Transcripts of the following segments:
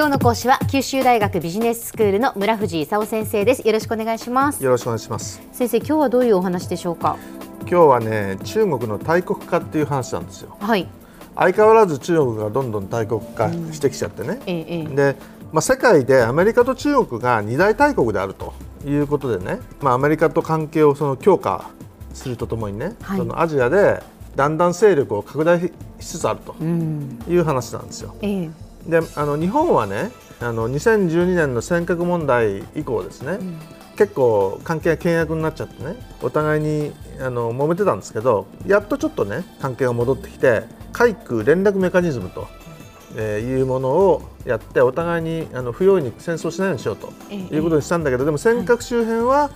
今日の講師は九州大学ビジネススクールの村藤勲先生です。よろしくお願いします。よろしくお願いします。先生今日はどういうお話でしょうか？今日はね中国の大国化っていう話なんですよ。はい。相変わらず中国がどんどん大国化してきちゃってね、ええええ。で、まあ、世界でアメリカと中国が二大大国であるということでね、まあ、アメリカと関係をその強化するとともにね、はい。そのアジアでだんだん勢力を拡大しつつあるとうん。いう話なんですよ。ええであの日本はねあの2012年の尖閣問題以降ですね、結構関係が険悪になっちゃってねお互いにあの揉めてたんですけどやっとちょっとね関係が戻ってきて海空連絡メカニズムと、えーいうものをやってお互いにあの不用意に戦争しないようにしようとええ。いうことにしたんだけど、でも尖閣周辺は、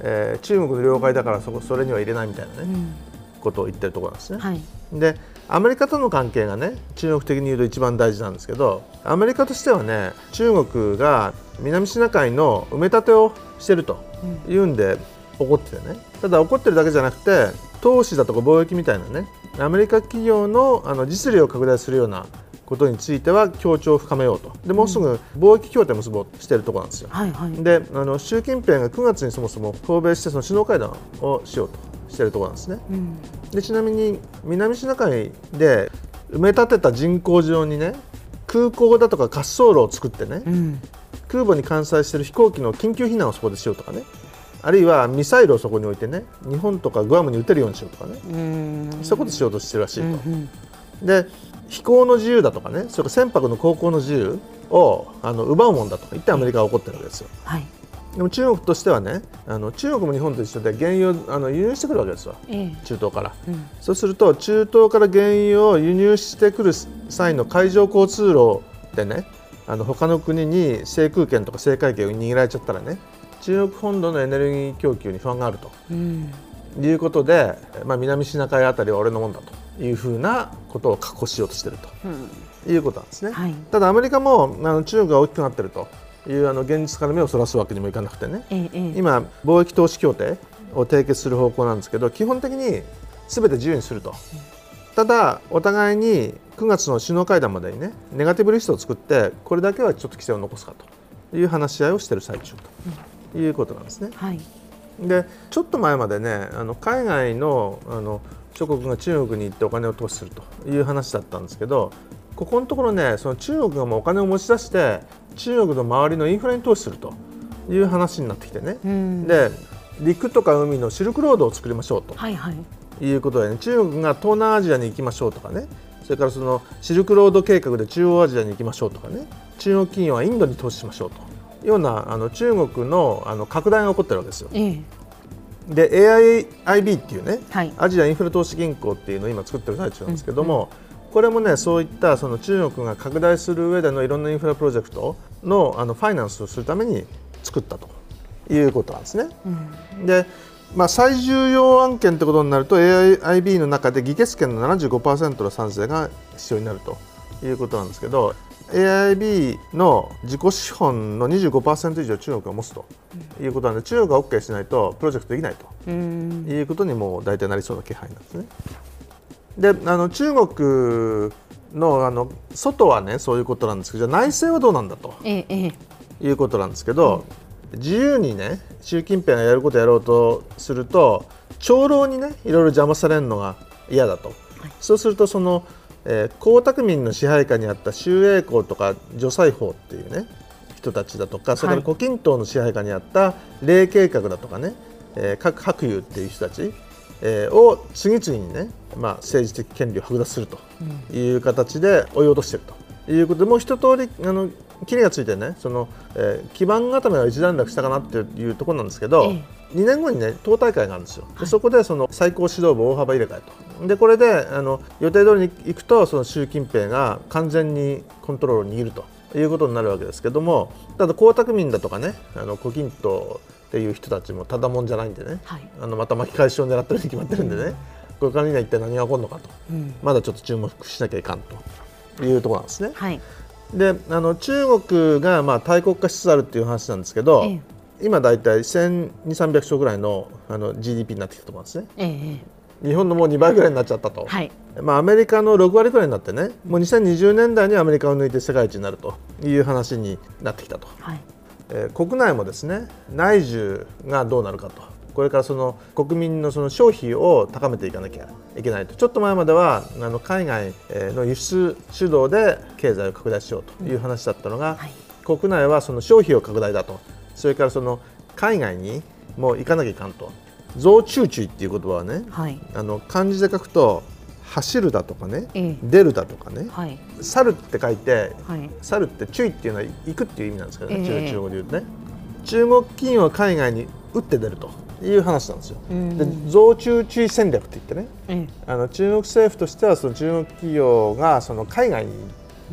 えー中国の領海だからそこそれには入れないみたいなね、うん。ことを言ってるところなんですね。はい。でアメリカとの関係がね中国的に言うと一番大事なんですけどアメリカとしてはね中国が南シナ海の埋め立てをしてるというんで怒っててね。ただ怒ってるだけじゃなくて投資だとか貿易みたいなねアメリカ企業のあの実利を拡大するようなことについては協調を深めようと。でもうすぐ貿易協定を結ぼうとしてるところなんですよ。はいはい。であの習近平が9月にそもそも訪米してその首脳会談をしようとしてるところなんですね。うんでちなみに南シナ海で埋め立てた人工上にね空港だとか滑走路を作ってねうん空母に艦載している飛行機の緊急避難をそこでしようとかねあるいはミサイルをそこに置いてね日本とかグアムに撃てるようにしようとかねうんそういうことしようとしてるらしいと。うんで飛行の自由だとかねそれから船舶の航行の自由をあの奪うもんだとか言ってアメリカは怒ってるわけですよ。はいでも中国としてはねあの中国も日本と一緒で原油をあの輸入してくるわけですよええ。中東から。うん。そうすると中東から原油を輸入してくる際の海上交通路でねあの他の国に制空権とか制海権を握られちゃったらね中国本土のエネルギー供給に不安があると。うん。いうことで、まあ、南シナ海あたりは俺のもんだというふうなことを確保しようとしているうん。ということなんですね。はい。ただアメリカもあの中国が大きくなっているというあの現実から目をそらすわけにもいかなくてね。ええええ。今貿易投資協定を締結する方向なんですけど基本的に全て自由にすると、ただお互いに9月の首脳会談までにねネガティブリストを作ってこれだけはちょっと規制を残すかと。いう話し合いをしている最中と。いうことなんですね。はい。でちょっと前までねあの海外のあの諸国が中国に行ってお金を投資するという話だったんですけどここのところねその中国がもうお金を持ち出して中国の周りのインフラに投資するという話になってきてね、うん。で陸とか海のシルクロードを作りましょうとはいはい。いうことで、ね、中国が東南アジアに行きましょうとかね。それからそのシルクロード計画で中央アジアに行きましょうとかね。中国企業はインドに投資しましょうと。いうようなあの中国のあの拡大が起こってるわけですよ。ええ。で AIIB っていうね、はい。アジアインフラ投資銀行っていうのを今作ってる最中なんですけども、これもねそういったその中国が拡大する上でのいろんなインフラプロジェクトのあのファイナンスをするために作ったということなんですね。うんで、まあ、最重要案件ってことになると AIIB の中で議決権の75%の賛成が必要になるということなんですけど AIB の自己資本の25%以上中国が持つということなんで中国が OK しないとプロジェクトできないとうんいうことにもう大体なりそうな気配なんですね。であの中国のあの外はねそういうことなんですけどじゃあ内政はどうなんだとええええ。いうことなんですけど、自由にね習近平がやることやろうとすると長老にねいろいろ邪魔されるのが嫌だと、そうするとその、えー江沢民の支配下にあった周永公とか徐裁法っていうね人たちだとかそれから胡錦涛の支配下にあった霊計画だとかね、えー、各白友っていう人たち、えーを次々にね、まあ、政治的権利を剥奪するという形で追い落としているということでもう一通りあのキリがついてねその、えー基盤固めが一段落したかなっていうところなんですけど、え2年後にね党大会があるんですよ、でそこでその最高指導部を大幅入れ替えと。でこれであの予定通りに行くとその習近平が完全にコントロールを握るということになるわけですけどもただ江沢民だとかねあの胡錦涛っていう人たちもただもんじゃないんでね、はい。あのまた巻き返しを狙ってるに決まってるん。でね、これからには一体何が起こるのかと、うん。まだちょっと注目しなきゃいかんというところなんですね。はい。であの中国がまあ大国化しつつあるっていう話なんですけど、ええ。今大体1200300兆ぐらいのあの GDP になってきたと思うんですね。ええ日本のもう2倍ぐらいになっちゃったと、はい。まあ、アメリカの6割ぐらいになってねもう2020年代にアメリカを抜いて世界一になるという話になってきたと、はいえー国内もですね内需がどうなるかと。これからその国民のその消費を高めていかなきゃいけないと。ちょっと前まではあの海外えーの輸出主導で経済を拡大しようという話だったのが、はい。国内はその消費を拡大だと。それからその海外にもう行かなきゃいかんと。増中注っていう言葉はねはい。あの漢字で書くと走るだとかね、ええ。出るだとかね、はい。去るって書いてはい。去るって注意っていうのは行くっていう意味なんですけどね、ええ。中中国で言うとね。中国企業は海外に打って出るという話なんですよ。うん。で増中注意戦略って言ってねえあの中国政府としてはその中国企業がその海外に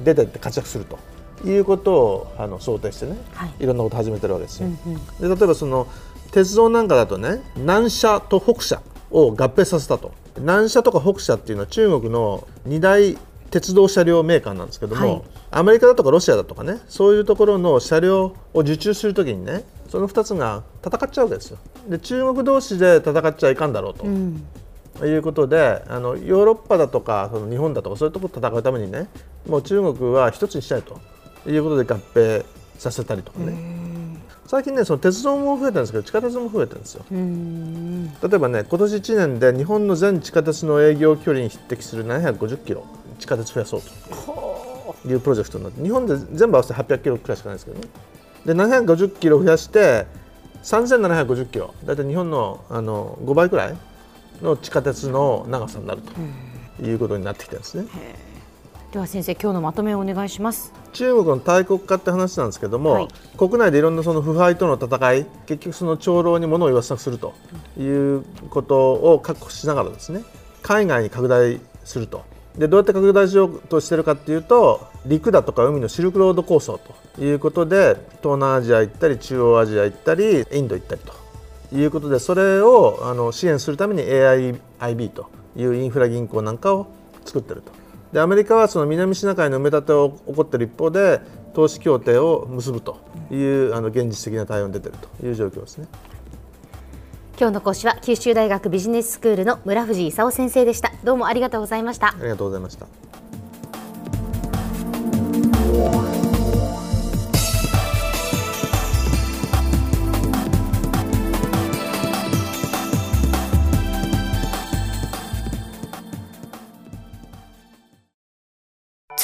出てって活躍するということをあの想定してね、はい。いろんなことを始めてるわけですよ。うんうん。で例えばその鉄道なんかだとね南車と北車を合併させたと。南車とか北車っていうのは中国の2大鉄道車両メーカーなんですけども、はい。アメリカだとかロシアだとかねそういうところの車両を受注するときにねその2つが戦っちゃうわけですよ。で中国同士で戦っちゃいかんだろうと、うん。ということであのヨーロッパだとかその日本だとかそういうところと戦うためにねもう中国は一つにしたいということで合併させたりとかね最近ねその鉄道も増えてるんですけど地下鉄も増えてるんですよ。うん例えばね今年1年で日本の全地下鉄の営業距離に匹敵する750キロ地下鉄増やそうというプロジェクトになって日本で全部合わせて800キロくらいしかないですけどね。で750キロ増やして3750キロ大体日本のあの5倍くらいの地下鉄の長さになるということになってきてるんですね。では先生今日のまとめをお願いします。中国の大国化って話なんですけども、はい。国内でいろんなその腐敗との戦い結局その長老に物を言わせなくするということを確保しながらですね海外に拡大すると。でどうやって拡大しようとしてるかっていうと陸だとか海のシルクロード構想ということで東南アジア行ったり中央アジア行ったりインド行ったりということでそれをあの支援するために AIIB というインフラ銀行なんかを作ってるとでアメリカはその南シナ海の埋め立てを起こっている一方で投資協定を結ぶというあの現実的な対応に出ているという状況ですね。今日の講師は九州大学ビジネススクールの村藤勲先生でしたどうもありがとうございましたありがとうございました。